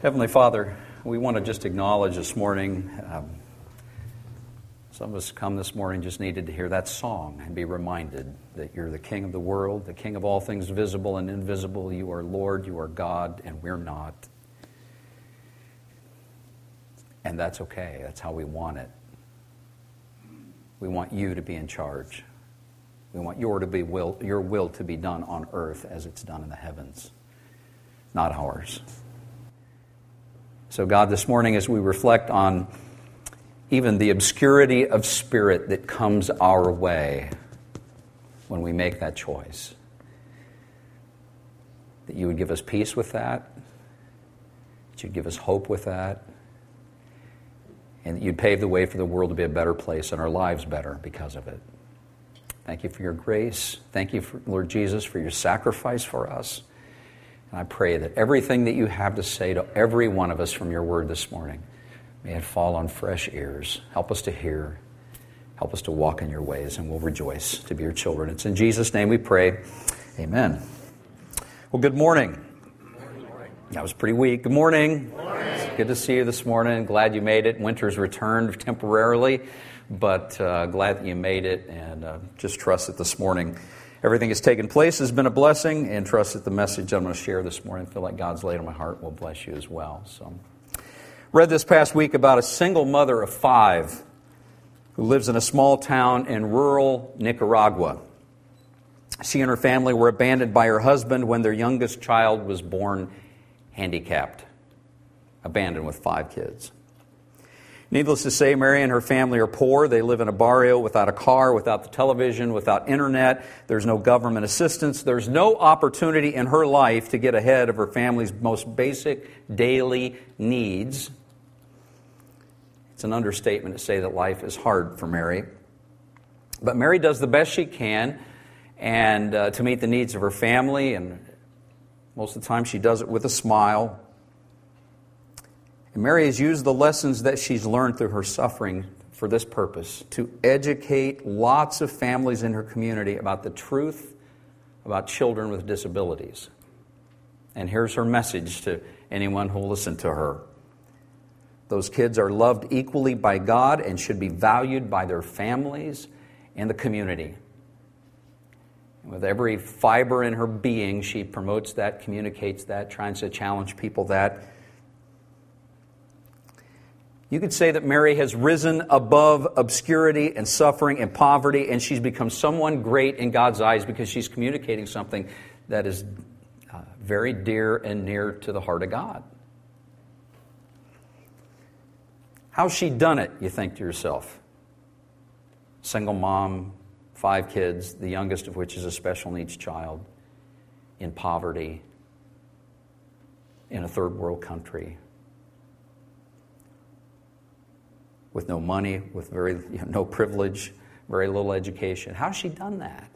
Heavenly Father, we want to just acknowledge this morning. Um, some of us come this morning just needed to hear that song and be reminded that you're the King of the world, the King of all things visible and invisible. You are Lord, you are God, and we're not. And that's okay. That's how we want it. We want you to be in charge. We want your, to be will, your will to be done on earth as it's done in the heavens, not ours. So, God, this morning, as we reflect on even the obscurity of spirit that comes our way when we make that choice, that you would give us peace with that, that you'd give us hope with that, and that you'd pave the way for the world to be a better place and our lives better because of it. Thank you for your grace. Thank you, for, Lord Jesus, for your sacrifice for us. And I pray that everything that you have to say to every one of us from your word this morning, may it fall on fresh ears. Help us to hear. Help us to walk in your ways, and we'll rejoice to be your children. It's in Jesus' name we pray. Amen. Well, good morning. That was pretty weak. Good morning. morning. Good to see you this morning. Glad you made it. Winter's returned temporarily, but uh, glad that you made it, and uh, just trust that this morning everything has taken place has been a blessing, and trust that the message I'm going to share this morning, I feel like God's laid on my heart, will bless you as well. So, read this past week about a single mother of five who lives in a small town in rural Nicaragua. She and her family were abandoned by her husband when their youngest child was born handicapped, abandoned with five kids. Needless to say, Mary and her family are poor. They live in a barrio without a car, without the television, without internet. There's no government assistance. There's no opportunity in her life to get ahead of her family's most basic daily needs. It's an understatement to say that life is hard for Mary. But Mary does the best she can and uh, to meet the needs of her family, and most of the time she does it with a smile. Mary has used the lessons that she's learned through her suffering for this purpose to educate lots of families in her community about the truth about children with disabilities. And here's her message to anyone who will listen to her. Those kids are loved equally by God and should be valued by their families and the community. With every fiber in her being, she promotes that, communicates that, tries to challenge people that you could say that Mary has risen above obscurity and suffering and poverty, and she's become someone great in God's eyes because she's communicating something that is uh, very dear and near to the heart of God. How's she done it, you think to yourself? Single mom, five kids, the youngest of which is a special needs child, in poverty, in a third world country with no money, with very you know, no privilege, very little education. How's she done that?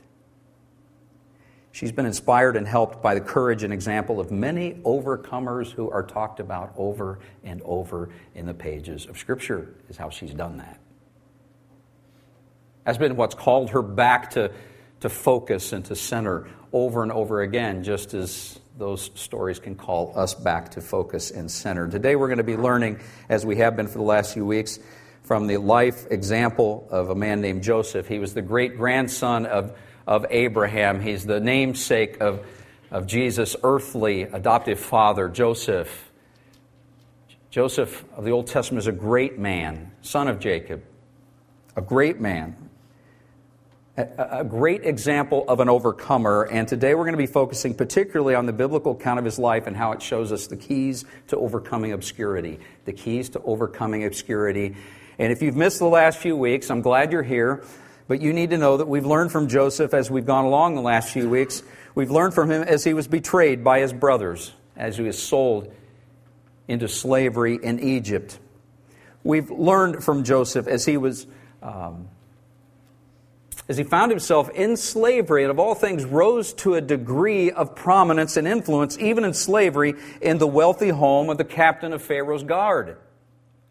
She's been inspired and helped by the courage and example of many overcomers who are talked about over and over in the pages of Scripture, is how she's done that. Has been what's called her back to, to focus and to center over and over again, just as those stories can call us back to focus and center. Today we're going to be learning, as we have been for the last few weeks, from the life example of a man named Joseph. He was the great grandson of, of Abraham. He's the namesake of, of Jesus' earthly adoptive father, Joseph. Joseph of the Old Testament is a great man, son of Jacob, a great man, a, a great example of an overcomer. And today we're going to be focusing particularly on the biblical account of his life and how it shows us the keys to overcoming obscurity. The keys to overcoming obscurity. And if you've missed the last few weeks, I'm glad you're here. But you need to know that we've learned from Joseph as we've gone along the last few weeks. We've learned from him as he was betrayed by his brothers, as he was sold into slavery in Egypt. We've learned from Joseph as he was. Um, as he found himself in slavery and of all things rose to a degree of prominence and influence, even in slavery, in the wealthy home of the captain of Pharaoh's guard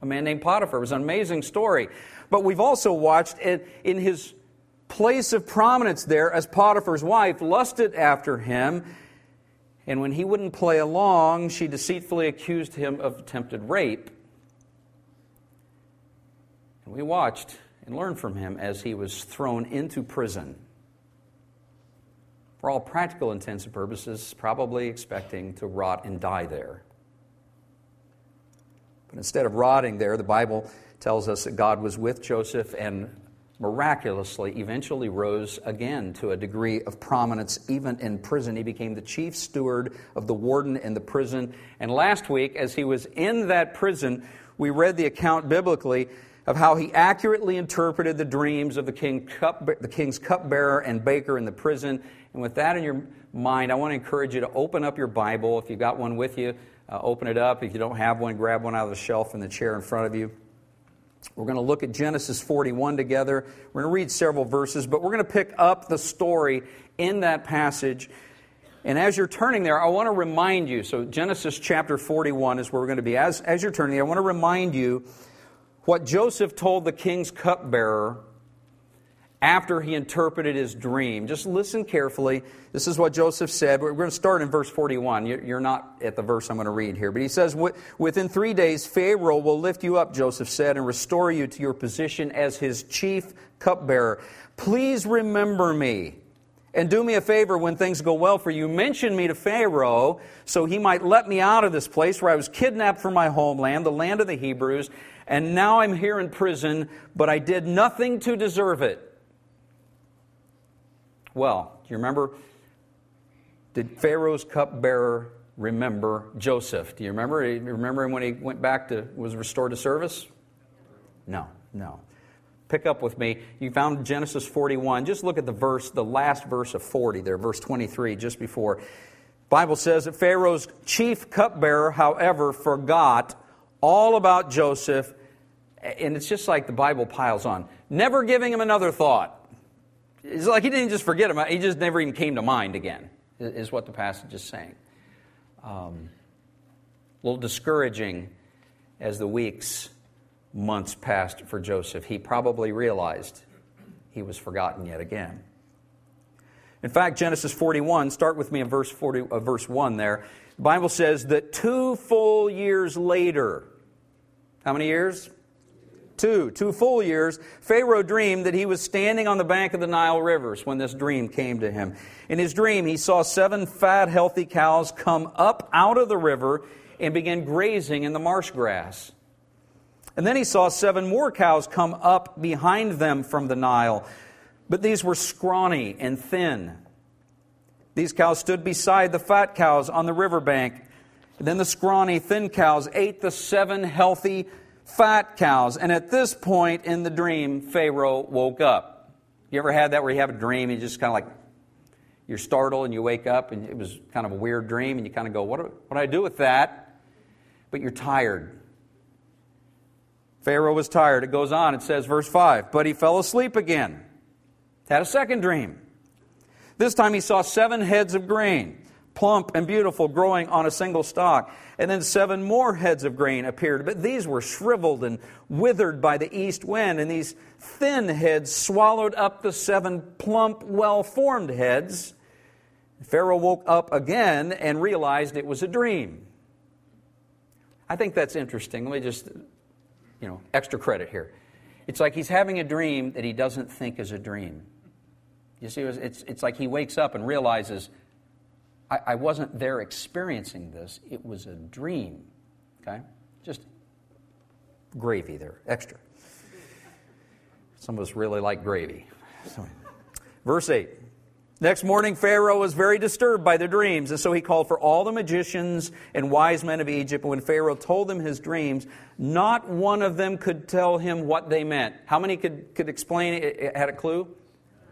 a man named Potiphar. It was an amazing story. But we've also watched it in his place of prominence there as Potiphar's wife lusted after him And when he wouldn't play along, she deceitfully accused him of attempted rape. And we watched and learned from him as he was thrown into prison. For all practical intents and purposes, probably expecting to rot and die there. But instead of rotting there, the Bible tells us that God was with Joseph and miraculously eventually rose again to a degree of prominence, even in prison. He became the chief steward of the warden in the prison. And last week, as he was in that prison, we read the account biblically of how he accurately interpreted the dreams of the, king cup, the king's cupbearer and baker in the prison. And with that in your mind, I want to encourage you to open up your Bible. If you've got one with you, uh, open it up. If you don't have one, grab one out of the shelf in the chair in front of you. We're going to look at Genesis 41 together. We're going to read several verses, but we're going to pick up the story in that passage. And as you're turning there, I want to remind you so, Genesis chapter 41 is where we're going to be. As, as you're turning there, I want to remind you what Joseph told the king's cupbearer after he interpreted his dream. Just listen carefully. This is what Joseph said. We're going to start in verse 41. You're not at the verse I'm going to read here. But he says, Within three days, Pharaoh will lift you up, Joseph said, and restore you to your position as his chief cupbearer. Please remember me. And do me a favor when things go well for you. Mention me to Pharaoh so he might let me out of this place where I was kidnapped from my homeland, the land of the Hebrews, and now I'm here in prison, but I did nothing to deserve it well. Do you remember? Did Pharaoh's cupbearer remember Joseph? Do you remember? Remember him when he went back to was restored to service? No, no. Pick up with me. You found Genesis 41. Just look at the verse, the last verse of 40 there, verse 23, just before. Bible says that Pharaoh's chief cupbearer, however, forgot all about Joseph, and it's just like the Bible piles on, never giving him another thought. It's like he didn't just forget him, he just never even came to mind again, is what the passage is saying. Um, a little discouraging as the weeks, months passed for Joseph. He probably realized he was forgotten yet again. In fact, Genesis 41, start with me in verse, 40, uh, verse 1 there. The Bible says that two full years later, how many years? Two, two full years, Pharaoh dreamed that he was standing on the bank of the Nile rivers when this dream came to him. In his dream, he saw seven fat, healthy cows come up out of the river and begin grazing in the marsh grass. And then he saw seven more cows come up behind them from the Nile, but these were scrawny and thin. These cows stood beside the fat cows on the riverbank. And then the scrawny, thin cows ate the seven healthy, fat cows. And at this point in the dream, Pharaoh woke up. You ever had that where you have a dream and you just kind of like, you're startled and you wake up and it was kind of a weird dream and you kind of go, what do, what do I do with that? But you're tired. Pharaoh was tired. It goes on, it says, verse 5, but he fell asleep again. Had a second dream. This time he saw seven heads of grain plump and beautiful, growing on a single stalk. And then seven more heads of grain appeared, but these were shriveled and withered by the east wind, and these thin heads swallowed up the seven plump, well formed heads. Pharaoh woke up again and realized it was a dream. I think that's interesting. Let me just, you know, extra credit here. It's like he's having a dream that he doesn't think is a dream. You see, it's, it's like he wakes up and realizes I, I wasn't there experiencing this, it was a dream. Okay? Just gravy there, extra. Some of us really like gravy. Verse 8. Next morning, Pharaoh was very disturbed by the dreams, and so he called for all the magicians and wise men of Egypt. And when Pharaoh told them his dreams, not one of them could tell him what they meant. How many could, could explain it, had a clue?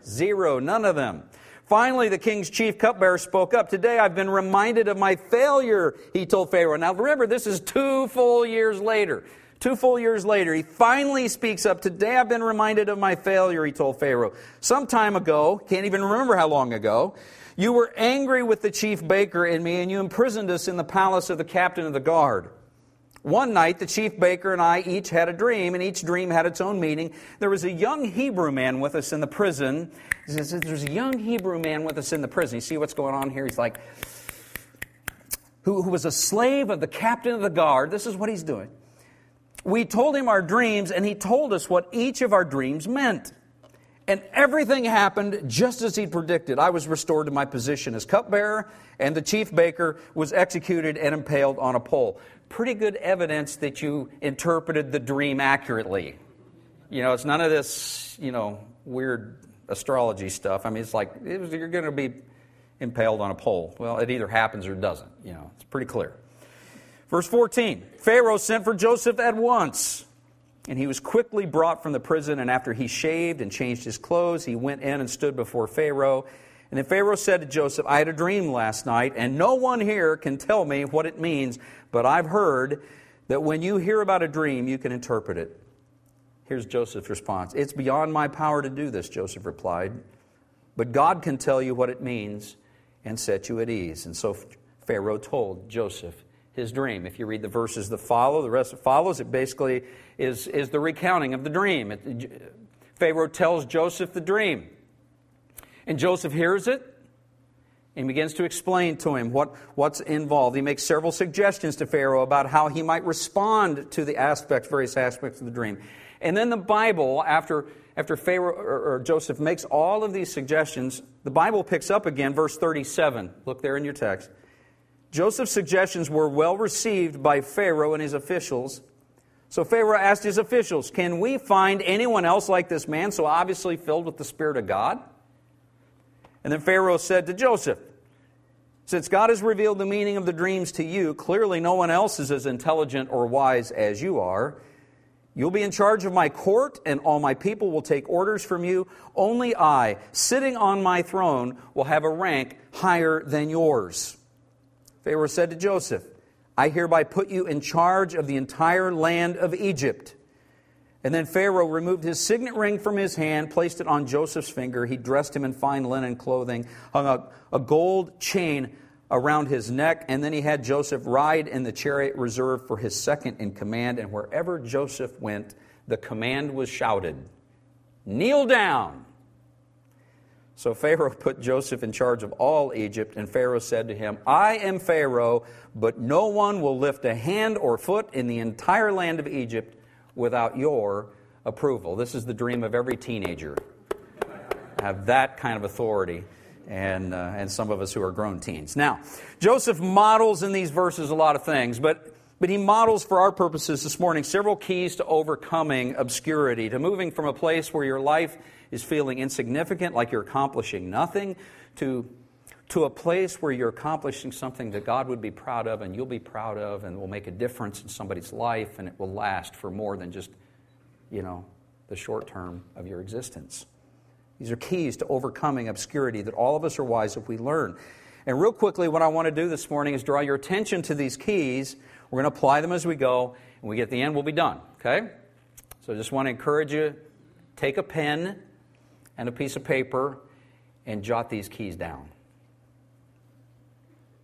Zero, none of them. Finally, the king's chief cupbearer spoke up. Today I've been reminded of my failure, he told Pharaoh. Now remember, this is two full years later. Two full years later, he finally speaks up. Today I've been reminded of my failure, he told Pharaoh. Some time ago, can't even remember how long ago, you were angry with the chief baker and me, and you imprisoned us in the palace of the captain of the guard. One night, the chief baker and I each had a dream, and each dream had its own meaning. There was a young Hebrew man with us in the prison. There's a young Hebrew man with us in the prison. You see what's going on here? He's like, who, who was a slave of the captain of the guard, this is what he's doing. We told him our dreams, and he told us what each of our dreams meant. And everything happened just as he'd predicted. I was restored to my position as cupbearer, and the chief baker was executed and impaled on a pole. Pretty good evidence that you interpreted the dream accurately. You know, it's none of this, you know, weird astrology stuff. I mean, it's like it was, you're going to be impaled on a pole. Well, it either happens or it doesn't. You know, it's pretty clear. Verse 14 Pharaoh sent for Joseph at once. And he was quickly brought from the prison, and after he shaved and changed his clothes, he went in and stood before Pharaoh. And then Pharaoh said to Joseph, I had a dream last night, and no one here can tell me what it means, but I've heard that when you hear about a dream, you can interpret it. Here's Joseph's response It's beyond my power to do this, Joseph replied, but God can tell you what it means and set you at ease. And so Pharaoh told Joseph his dream. If you read the verses that follow, the rest that follows, it basically is, is the recounting of the dream. It, Pharaoh tells Joseph the dream. And Joseph hears it and begins to explain to him what, what's involved. He makes several suggestions to Pharaoh about how he might respond to the aspects, various aspects of the dream. And then the Bible, after, after Pharaoh or, or Joseph makes all of these suggestions, the Bible picks up again, verse 37. Look there in your text. Joseph's suggestions were well received by Pharaoh and his officials. So Pharaoh asked his officials, Can we find anyone else like this man, so obviously filled with the Spirit of God? And then Pharaoh said to Joseph, Since God has revealed the meaning of the dreams to you, clearly no one else is as intelligent or wise as you are. You'll be in charge of my court, and all my people will take orders from you. Only I, sitting on my throne, will have a rank higher than yours. Pharaoh said to Joseph, I hereby put you in charge of the entire land of Egypt. And then Pharaoh removed his signet ring from his hand, placed it on Joseph's finger. He dressed him in fine linen clothing, hung a, a gold chain around his neck, and then he had Joseph ride in the chariot reserved for his second in command. And wherever Joseph went, the command was shouted Kneel down! So Pharaoh put Joseph in charge of all Egypt, and Pharaoh said to him, I am Pharaoh, but no one will lift a hand or foot in the entire land of Egypt without your approval. This is the dream of every teenager. Have that kind of authority, and, uh, and some of us who are grown teens. Now, Joseph models in these verses a lot of things, but but he models for our purposes this morning several keys to overcoming obscurity, to moving from a place where your life is feeling insignificant, like you're accomplishing nothing, to, to a place where you're accomplishing something that God would be proud of and you'll be proud of and will make a difference in somebody's life and it will last for more than just, you know, the short term of your existence. These are keys to overcoming obscurity that all of us are wise if we learn. And real quickly, what I want to do this morning is draw your attention to these keys. We're going to apply them as we go, and we get the end, we'll be done. Okay? So I just want to encourage you take a pen and a piece of paper and jot these keys down.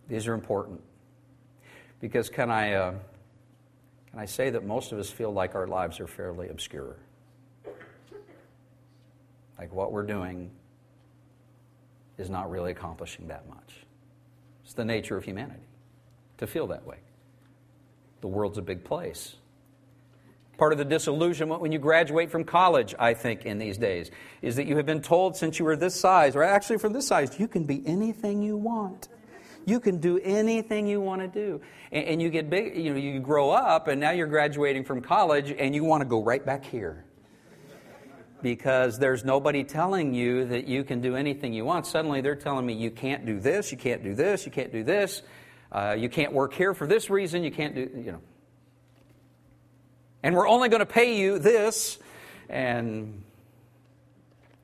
These are important. Because can I, uh, can I say that most of us feel like our lives are fairly obscure? Like what we're doing is not really accomplishing that much. It's the nature of humanity to feel that way. The world's a big place. Part of the disillusionment when you graduate from college, I think, in these days, is that you have been told since you were this size, or actually from this size, you can be anything you want. You can do anything you want to do. And, and you get big, you know, you grow up, and now you're graduating from college, and you want to go right back here. Because there's nobody telling you that you can do anything you want. Suddenly they're telling me you can't do this, you can't do this, you can't do this, uh, you can't work here for this reason, you can't do, you know and we're only going to pay you this. And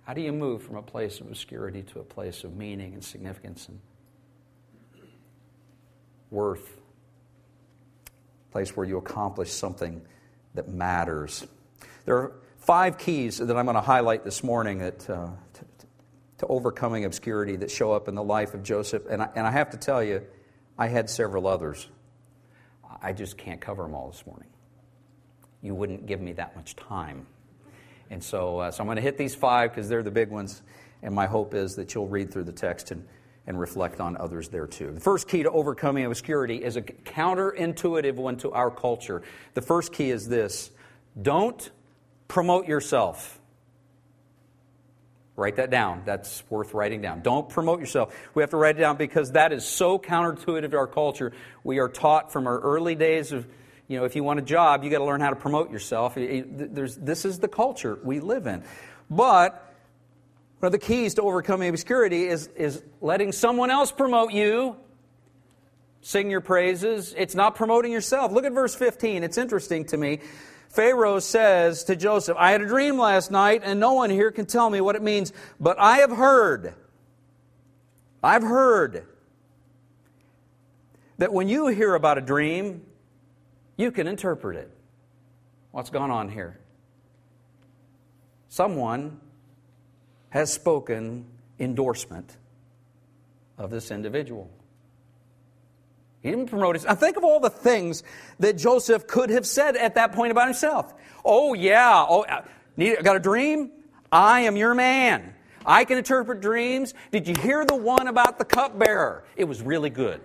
how do you move from a place of obscurity to a place of meaning and significance and worth? A place where you accomplish something that matters. There are five keys that I'm going to highlight this morning that, uh, to, to, overcoming obscurity that show up in the life of Joseph. And I, and I have to tell you, I had several others. I just can't cover them all this morning you wouldn't give me that much time. And so, uh, so I'm going to hit these five because they're the big ones. And my hope is that you'll read through the text and, and reflect on others there too. The first key to overcoming obscurity is a counterintuitive one to our culture. The first key is this don't promote yourself. Write that down. That's worth writing down. Don't promote yourself. We have to write it down because that is so counterintuitive to our culture. We are taught from our early days of, you know, if you want a job, you got to learn how to promote yourself. There's, this is the culture we live in. But one of the keys to overcoming obscurity is, is letting someone else promote you, sing your praises. It's not promoting yourself. Look at verse 15. It's interesting to me. Pharaoh says to Joseph, I had a dream last night, and no one here can tell me what it means, but I have heard, I've heard that when you hear about a dream, you can interpret it. What's gone on here? Someone has spoken endorsement of this individual. He didn't promote his. Now think of all the things that Joseph could have said at that point about himself. Oh yeah, oh, uh, need, got a dream? I am your man. I can interpret dreams. Did you hear the one about the cupbearer? It was really good.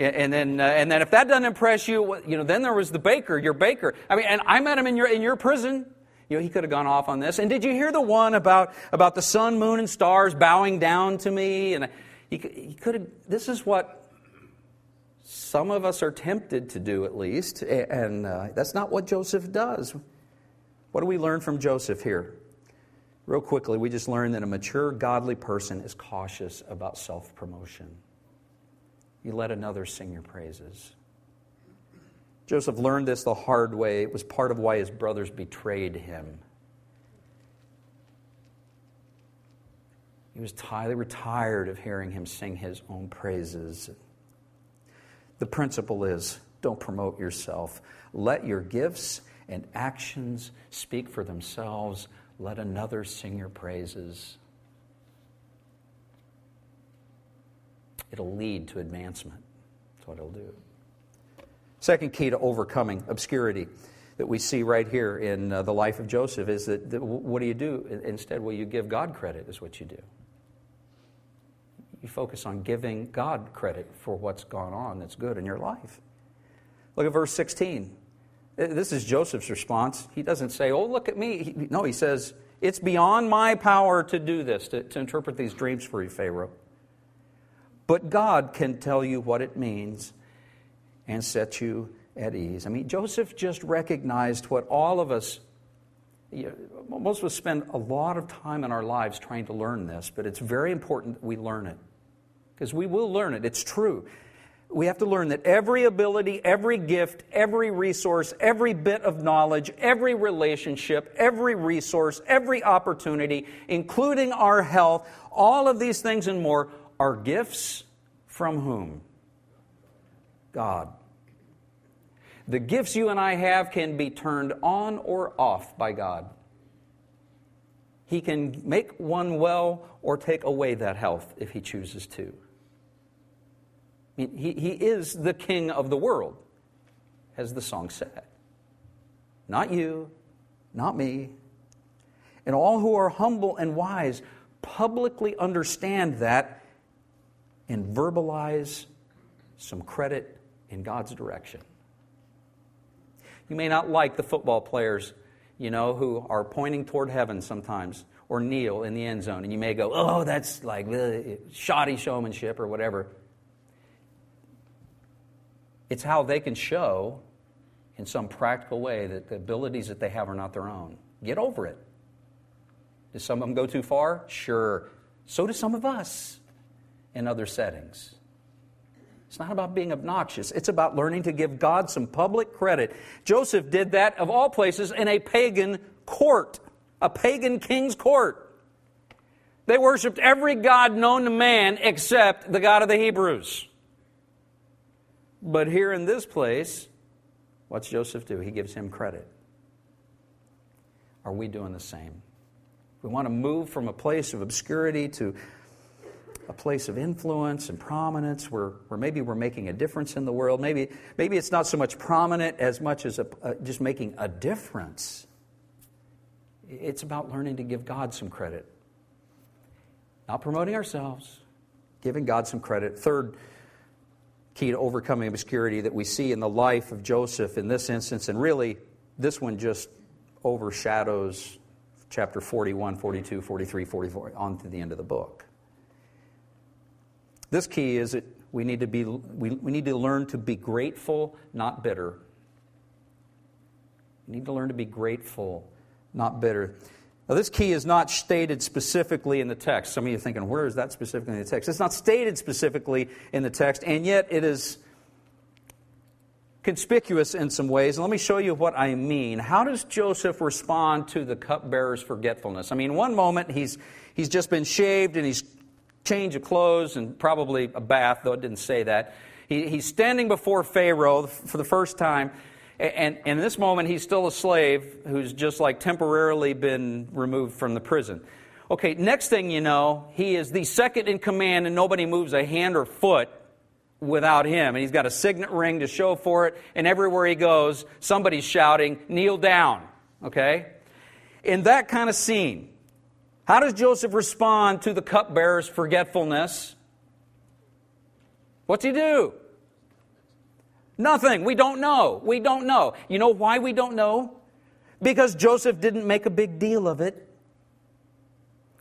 And then, uh, and then, if that doesn't impress you, you know, then there was the baker, your baker. I mean, and I met him in your in your prison. You know, he could have gone off on this. And did you hear the one about, about the sun, moon, and stars bowing down to me? And he, he could have, this is what some of us are tempted to do, at least. And uh, that's not what Joseph does. What do we learn from Joseph here? Real quickly, we just learned that a mature, godly person is cautious about self promotion. You let another sing your praises. Joseph learned this the hard way. It was part of why his brothers betrayed him. He was tired, they were tired of hearing him sing his own praises. The principle is don't promote yourself. Let your gifts and actions speak for themselves. Let another sing your praises. It'll lead to advancement. That's what it'll do. Second key to overcoming obscurity that we see right here in uh, the life of Joseph is that, that, what do you do? Instead, well, you give God credit, is what you do. You focus on giving God credit for what's gone on that's good in your life. Look at verse 16. This is Joseph's response. He doesn't say, Oh, look at me. He, no, he says, It's beyond my power to do this, to, to interpret these dreams for you, Pharaoh. But God can tell you what it means and set you at ease. I mean, Joseph just recognized what all of us, you know, most of us spend a lot of time in our lives trying to learn this, but it's very important that we learn it. Because we will learn it, it's true. We have to learn that every ability, every gift, every resource, every bit of knowledge, every relationship, every resource, every opportunity, including our health, all of these things and more are gifts from whom? God. The gifts you and I have can be turned on or off by God. He can make one well or take away that health if he chooses to. He, he is the king of the world, as the song said. Not you, not me. And all who are humble and wise publicly understand that and verbalize some credit in God's direction. You may not like the football players, you know, who are pointing toward heaven sometimes or kneel in the end zone. And you may go, oh, that's like uh, shoddy showmanship or whatever. It's how they can show in some practical way that the abilities that they have are not their own. Get over it. Does some of them go too far? Sure. So do some of us in other settings. It's not about being obnoxious. It's about learning to give God some public credit. Joseph did that, of all places, in a pagan court, a pagan king's court. They worshiped every God known to man except the God of the Hebrews. But here in this place, what's Joseph do? He gives him credit. Are we doing the same? We want to move from a place of obscurity to a place of influence and prominence where, where maybe we're making a difference in the world. Maybe, maybe it's not so much prominent as much as a, just making a difference. It's about learning to give God some credit. Not promoting ourselves, Giving God some credit. Third key to overcoming obscurity that we see in the life of Joseph in this instance, and really, this one just overshadows chapter 41, 42, 43, 44, on to the end of the book. This key is that we need to, be, we, we need to learn to be grateful, not bitter. We need to learn to be grateful, not bitter. Now, this key is not stated specifically in the text. Some of you are thinking, where is that specifically in the text? It's not stated specifically in the text, and yet it is conspicuous in some ways. And let me show you what I mean. How does Joseph respond to the cupbearer's forgetfulness? I mean, one moment he's, he's just been shaved and he's changed of clothes and probably a bath, though it didn't say that. He, he's standing before Pharaoh for the first time. And, and in this moment, he's still a slave who's just like temporarily been removed from the prison. Okay, next thing you know, he is the second in command, and nobody moves a hand or foot without him. And he's got a signet ring to show for it, and everywhere he goes, somebody's shouting, Kneel down. Okay? In that kind of scene, how does Joseph respond to the cupbearer's forgetfulness? What's he do? Nothing. We don't know. We don't know. You know why we don't know? Because Joseph didn't make a big deal of it.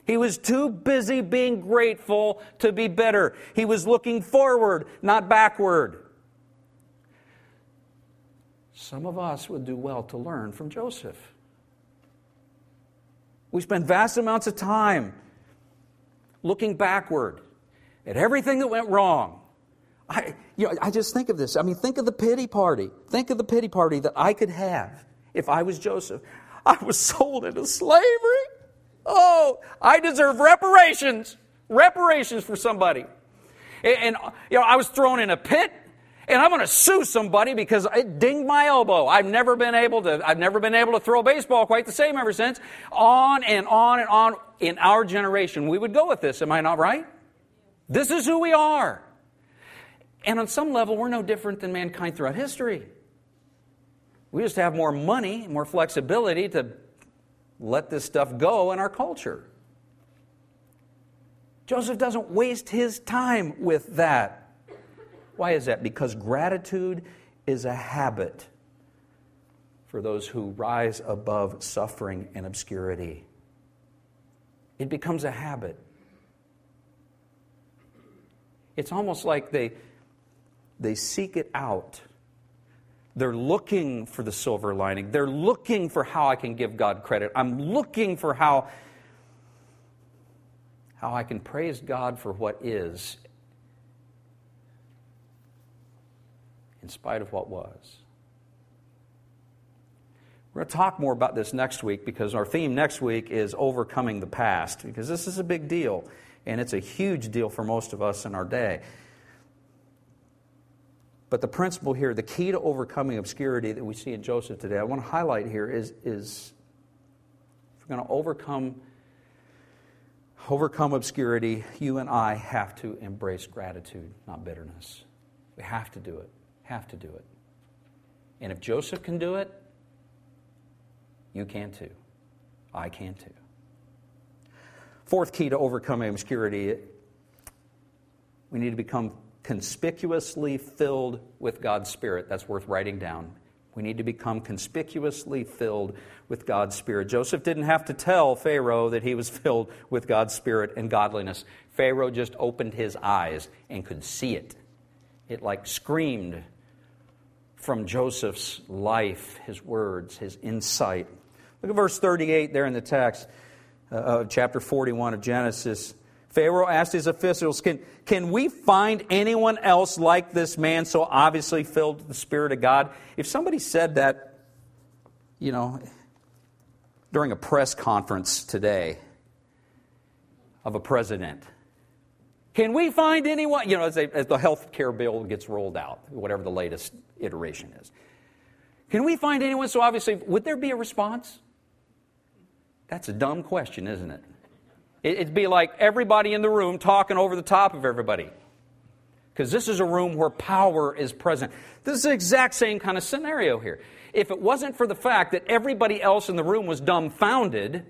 He was too busy being grateful to be bitter. He was looking forward, not backward. Some of us would do well to learn from Joseph. We spend vast amounts of time looking backward at everything that went wrong I, you know, I just think of this. I mean, think of the pity party. Think of the pity party that I could have if I was Joseph. I was sold into slavery. Oh, I deserve reparations. Reparations for somebody. And, and you know, I was thrown in a pit and I'm going to sue somebody because it dinged my elbow. I've never been able to I've never been able to throw a baseball quite the same ever since. On and on and on in our generation we would go with this, am I not right? This is who we are. And on some level, we're no different than mankind throughout history. We just have more money, more flexibility to let this stuff go in our culture. Joseph doesn't waste his time with that. Why is that? Because gratitude is a habit for those who rise above suffering and obscurity. It becomes a habit. It's almost like they they seek it out. They're looking for the silver lining. They're looking for how I can give God credit. I'm looking for how, how I can praise God for what is in spite of what was. We're going to talk more about this next week because our theme next week is overcoming the past because this is a big deal and it's a huge deal for most of us in our day. But the principle here, the key to overcoming obscurity that we see in Joseph today, I want to highlight here is, is if we're going to overcome, overcome obscurity, you and I have to embrace gratitude, not bitterness. We have to do it. Have to do it. And if Joseph can do it, you can too. I can too. Fourth key to overcoming obscurity we need to become conspicuously filled with God's Spirit. That's worth writing down. We need to become conspicuously filled with God's Spirit. Joseph didn't have to tell Pharaoh that he was filled with God's Spirit and godliness. Pharaoh just opened his eyes and could see it. It like screamed from Joseph's life, his words, his insight. Look at verse 38 there in the text uh, of chapter 41 of Genesis. Pharaoh asked his officials, can, can we find anyone else like this man so obviously filled with the Spirit of God? If somebody said that, you know, during a press conference today of a president, can we find anyone, you know, as, as the health care bill gets rolled out, whatever the latest iteration is, can we find anyone so obviously, would there be a response? That's a dumb question, isn't it? It'd be like everybody in the room talking over the top of everybody. Because this is a room where power is present. This is the exact same kind of scenario here. If it wasn't for the fact that everybody else in the room was dumbfounded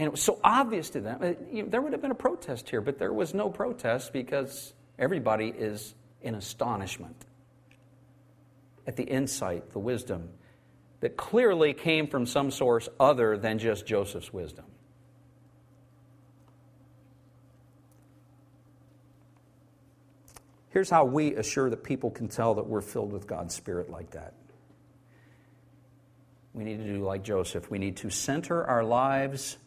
And it was so obvious to them. Uh, you know, there would have been a protest here, but there was no protest because everybody is in astonishment at the insight, the wisdom that clearly came from some source other than just Joseph's wisdom. Here's how we assure that people can tell that we're filled with God's Spirit like that. We need to do like Joseph. We need to center our lives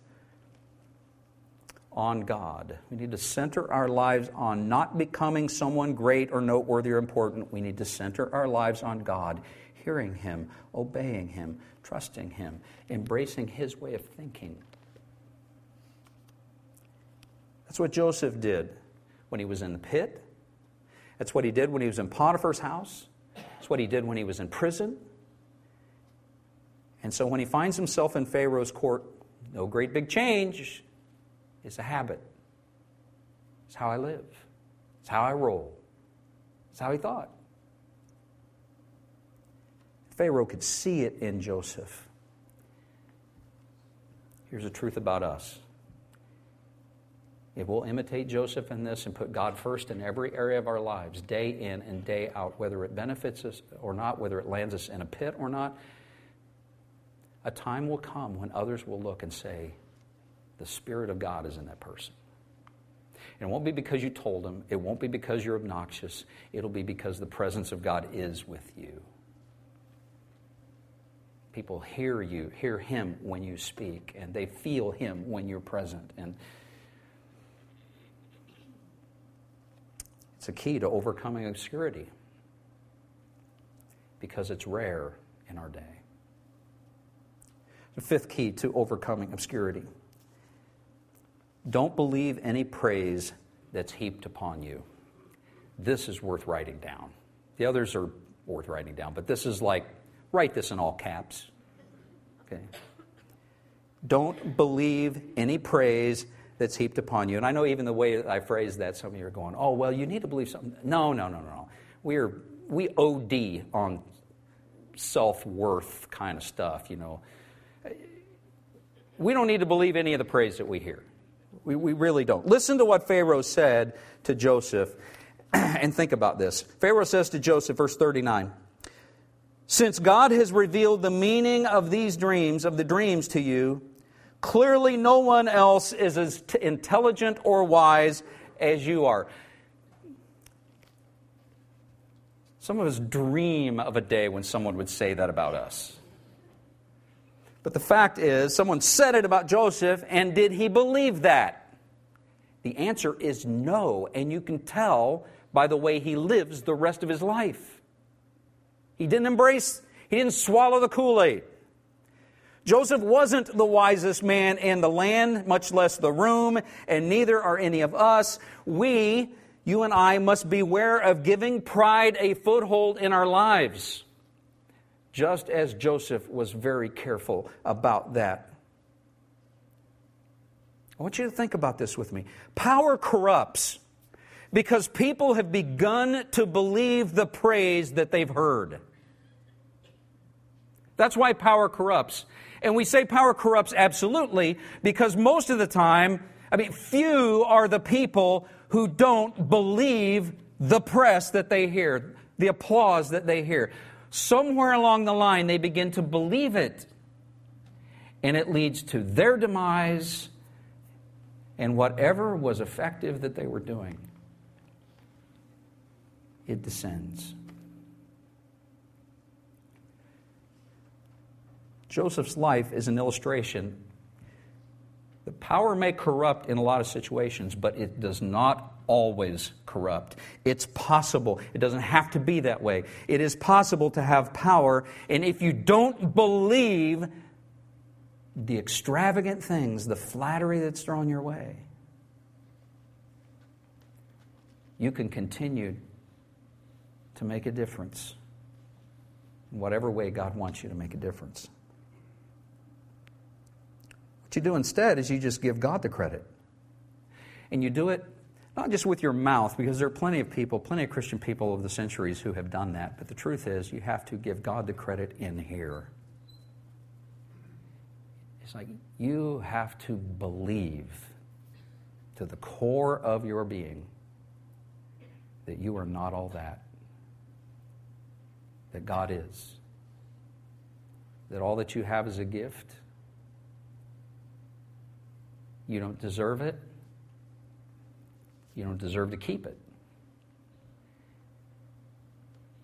on God. We need to center our lives on not becoming someone great or noteworthy or important. We need to center our lives on God, hearing Him, obeying Him, trusting Him, embracing His way of thinking. That's what Joseph did when he was in the pit. That's what he did when he was in Potiphar's house. That's what he did when he was in prison. And so when he finds himself in Pharaoh's court, no great big change. It's a habit. It's how I live. It's how I roll. It's how he thought. Pharaoh could see it in Joseph. Here's the truth about us if we'll imitate Joseph in this and put God first in every area of our lives, day in and day out, whether it benefits us or not, whether it lands us in a pit or not, a time will come when others will look and say, The Spirit of God is in that person. And it won't be because you told them, it won't be because you're obnoxious, it'll be because the presence of God is with you. People hear you, hear Him when you speak, and they feel Him when you're present. And It's a key to overcoming obscurity because it's rare in our day. The fifth key to overcoming obscurity don't believe any praise that's heaped upon you. This is worth writing down. The others are worth writing down, but this is like, write this in all caps. Okay? Don't believe any praise that's heaped upon you. And I know even the way I phrase that, some of you are going, oh, well, you need to believe something. No, no, no, no. We're, we OD on self worth kind of stuff, you know. We don't need to believe any of the praise that we hear. We, we really don't. Listen to what Pharaoh said to Joseph and think about this. Pharaoh says to Joseph, verse 39. Since God has revealed the meaning of these dreams, of the dreams to you, Clearly, no one else is as t- intelligent or wise as you are. Some of us dream of a day when someone would say that about us. But the fact is, someone said it about Joseph, and did he believe that? The answer is no, and you can tell by the way he lives the rest of his life. He didn't embrace, he didn't swallow the Kool Aid. Joseph wasn't the wisest man in the land, much less the room, and neither are any of us. We, you and I, must beware of giving pride a foothold in our lives, just as Joseph was very careful about that. I want you to think about this with me. Power corrupts because people have begun to believe the praise that they've heard. That's why power corrupts. And we say power corrupts absolutely because most of the time, I mean, few are the people who don't believe the press that they hear, the applause that they hear. Somewhere along the line, they begin to believe it. And it leads to their demise and whatever was effective that they were doing, it descends. Joseph's life is an illustration. The power may corrupt in a lot of situations, but it does not always corrupt. It's possible. It doesn't have to be that way. It is possible to have power, and if you don't believe the extravagant things, the flattery that's thrown your way, you can continue to make a difference in whatever way God wants you to make a difference. What you do instead is you just give God the credit. And you do it not just with your mouth, because there are plenty of people, plenty of Christian people over the centuries who have done that, but the truth is you have to give God the credit in here. It's like you have to believe to the core of your being that you are not all that, that God is, that all that you have is a gift. You don't deserve it. You don't deserve to keep it.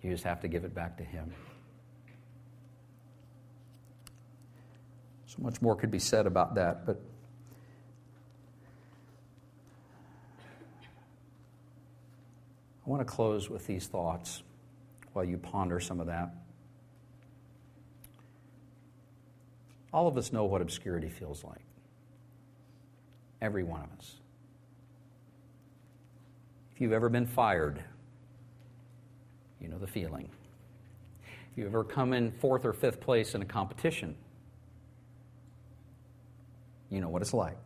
You just have to give it back to Him. So much more could be said about that, but I want to close with these thoughts while you ponder some of that. All of us know what obscurity feels like. Every one of us. You've ever been fired, you know the feeling. If you've ever come in fourth or fifth place in a competition, you know what it's like.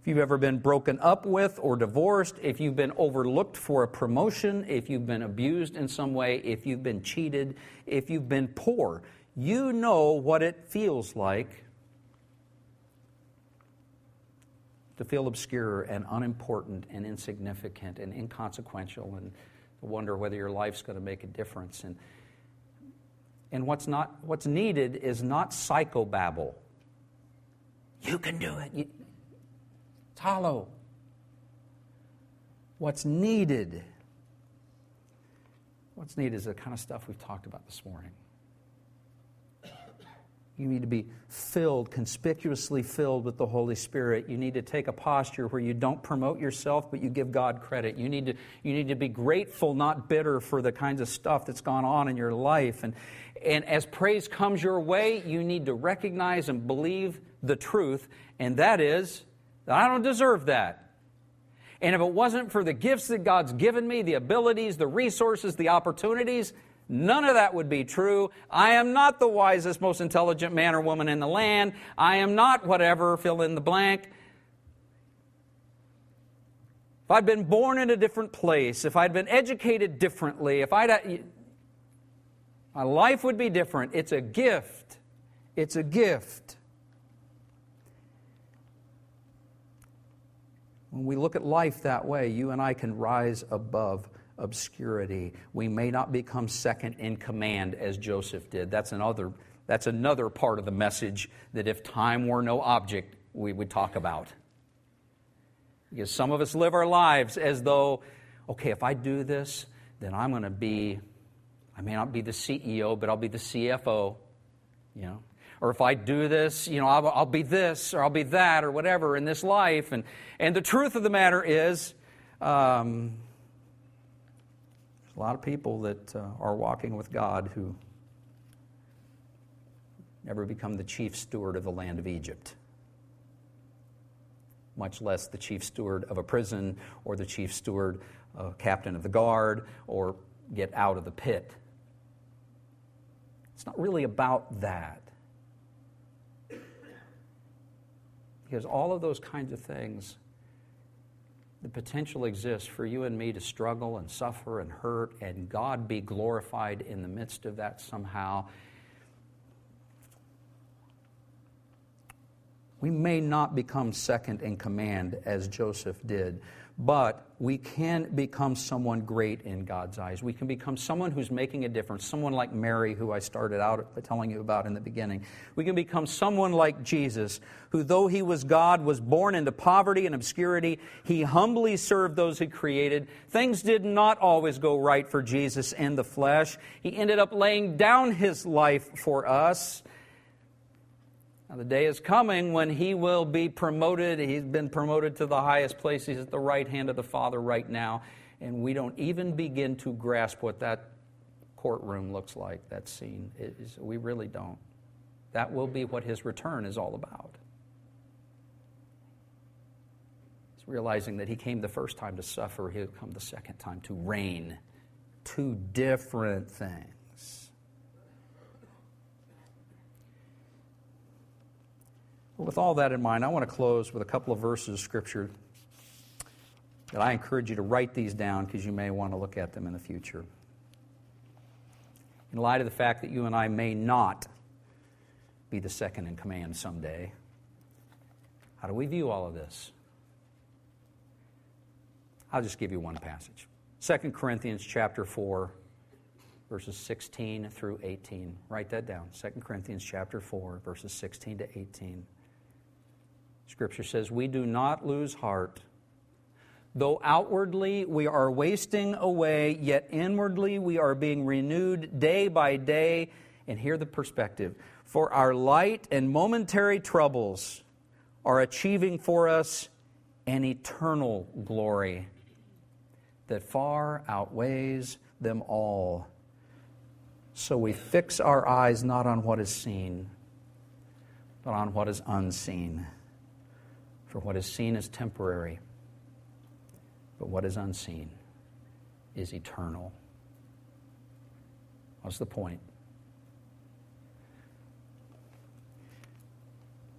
If you've ever been broken up with or divorced, if you've been overlooked for a promotion, if you've been abused in some way, if you've been cheated, if you've been poor, you know what it feels like to feel obscure and unimportant and insignificant and inconsequential and to wonder whether your life's going to make a difference. And, and what's, not, what's needed is not psychobabble. You can do it. You, it's hollow. What's needed? What's needed is the kind of stuff we've talked about this morning. You need to be filled, conspicuously filled with the Holy Spirit. You need to take a posture where you don't promote yourself, but you give God credit. You need to, you need to be grateful, not bitter, for the kinds of stuff that's gone on in your life. And, and as praise comes your way, you need to recognize and believe the truth, and that is that I don't deserve that. And if it wasn't for the gifts that God's given me, the abilities, the resources, the opportunities, None of that would be true. I am not the wisest, most intelligent man or woman in the land. I am not whatever, fill in the blank. If I'd been born in a different place, if I'd been educated differently, if I'd. Uh, my life would be different. It's a gift. It's a gift. When we look at life that way, you and I can rise above obscurity. We may not become second in command as Joseph did. That's another, that's another part of the message that if time were no object, we would talk about. Because some of us live our lives as though, okay, if I do this, then I'm going to be, I may not be the CEO, but I'll be the CFO, you know. Or if I do this, you know, I'll, I'll be this or I'll be that or whatever in this life. And, and the truth of the matter is, um, a lot of people that uh, are walking with God who never become the chief steward of the land of Egypt, much less the chief steward of a prison or the chief steward, uh, captain of the guard, or get out of the pit. It's not really about that. Because all of those kinds of things the potential exists for you and me to struggle and suffer and hurt, and God be glorified in the midst of that somehow. We may not become second in command as Joseph did, but we can become someone great in God's eyes. We can become someone who's making a difference, someone like Mary, who I started out telling you about in the beginning. We can become someone like Jesus, who, though he was God, was born into poverty and obscurity. He humbly served those he created. Things did not always go right for Jesus in the flesh. He ended up laying down his life for us. Now, the day is coming when he will be promoted. He's been promoted to the highest place. He's at the right hand of the Father right now. And we don't even begin to grasp what that courtroom looks like, that scene. Is, we really don't. That will be what his return is all about. He's realizing that he came the first time to suffer, he'll come the second time to reign. Two different things. With all that in mind, I want to close with a couple of verses of Scripture that I encourage you to write these down because you may want to look at them in the future. In light of the fact that you and I may not be the second in command someday. How do we view all of this? I'll just give you one passage. 2 Corinthians chapter 4 verses 16 through 18. Write that down. 2 Corinthians chapter 4 verses 16 to 18. Scripture says, "We do not lose heart. Though outwardly we are wasting away, yet inwardly we are being renewed day by day." And hear the perspective. For our light and momentary troubles are achieving for us an eternal glory that far outweighs them all. So we fix our eyes not on what is seen, but on what is unseen. For what is seen is temporary, but what is unseen is eternal. What's the point?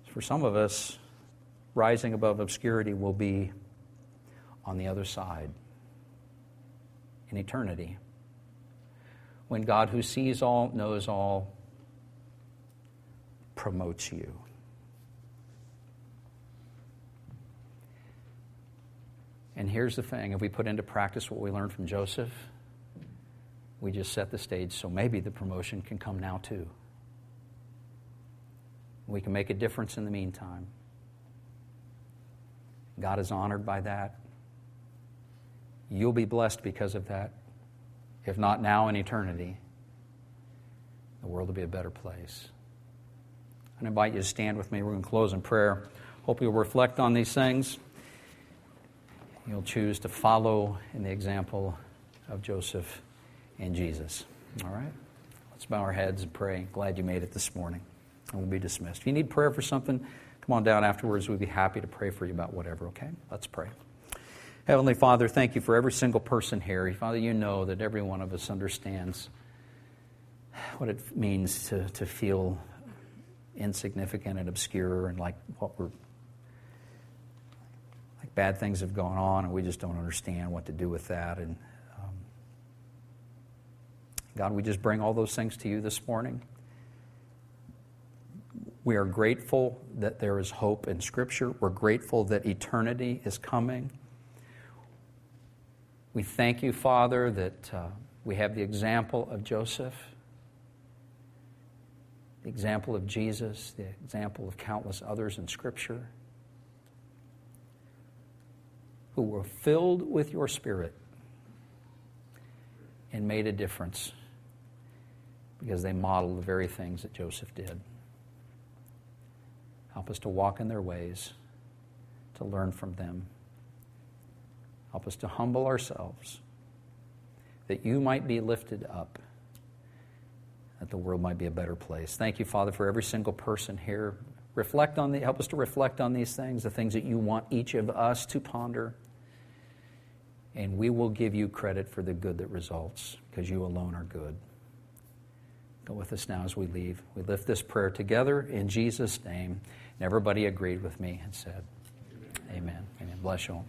For some of us, rising above obscurity will be on the other side in eternity. When God, who sees all, knows all, promotes you. And here's the thing if we put into practice what we learned from Joseph, we just set the stage so maybe the promotion can come now too. We can make a difference in the meantime. God is honored by that. You'll be blessed because of that. If not now, in eternity, the world will be a better place. I invite you to stand with me. We're going to close in prayer. Hope you'll reflect on these things. You'll choose to follow in the example of Joseph and Jesus. All right? Let's bow our heads and pray. Glad you made it this morning. And we'll be dismissed. If you need prayer for something, come on down afterwards. We'd be happy to pray for you about whatever, okay? Let's pray. Heavenly Father, thank you for every single person here. Father, you know that every one of us understands what it means to, to feel insignificant and obscure and like what we're bad things have gone on and we just don't understand what to do with that. And um, god we just bring all those things to you this morning. We are grateful that there is hope in scripture. We're grateful that eternity is coming. We thank you, Father, that uh, we have the example of Joseph, the example of Jesus, the example of countless others in Scripture who were filled with your Spirit and made a difference because they modeled the very things that Joseph did. Help us to walk in their ways, to learn from them. Help us to humble ourselves that you might be lifted up, that the world might be a better place. Thank you, Father, for every single person here. Reflect on the, help us to reflect on these things, the things that you want each of us to ponder. And we will give you credit for the good that results because you alone are good. Go with us now as we leave. We lift this prayer together in Jesus' name. And everybody agreed with me and said, Amen. Amen. Bless you all.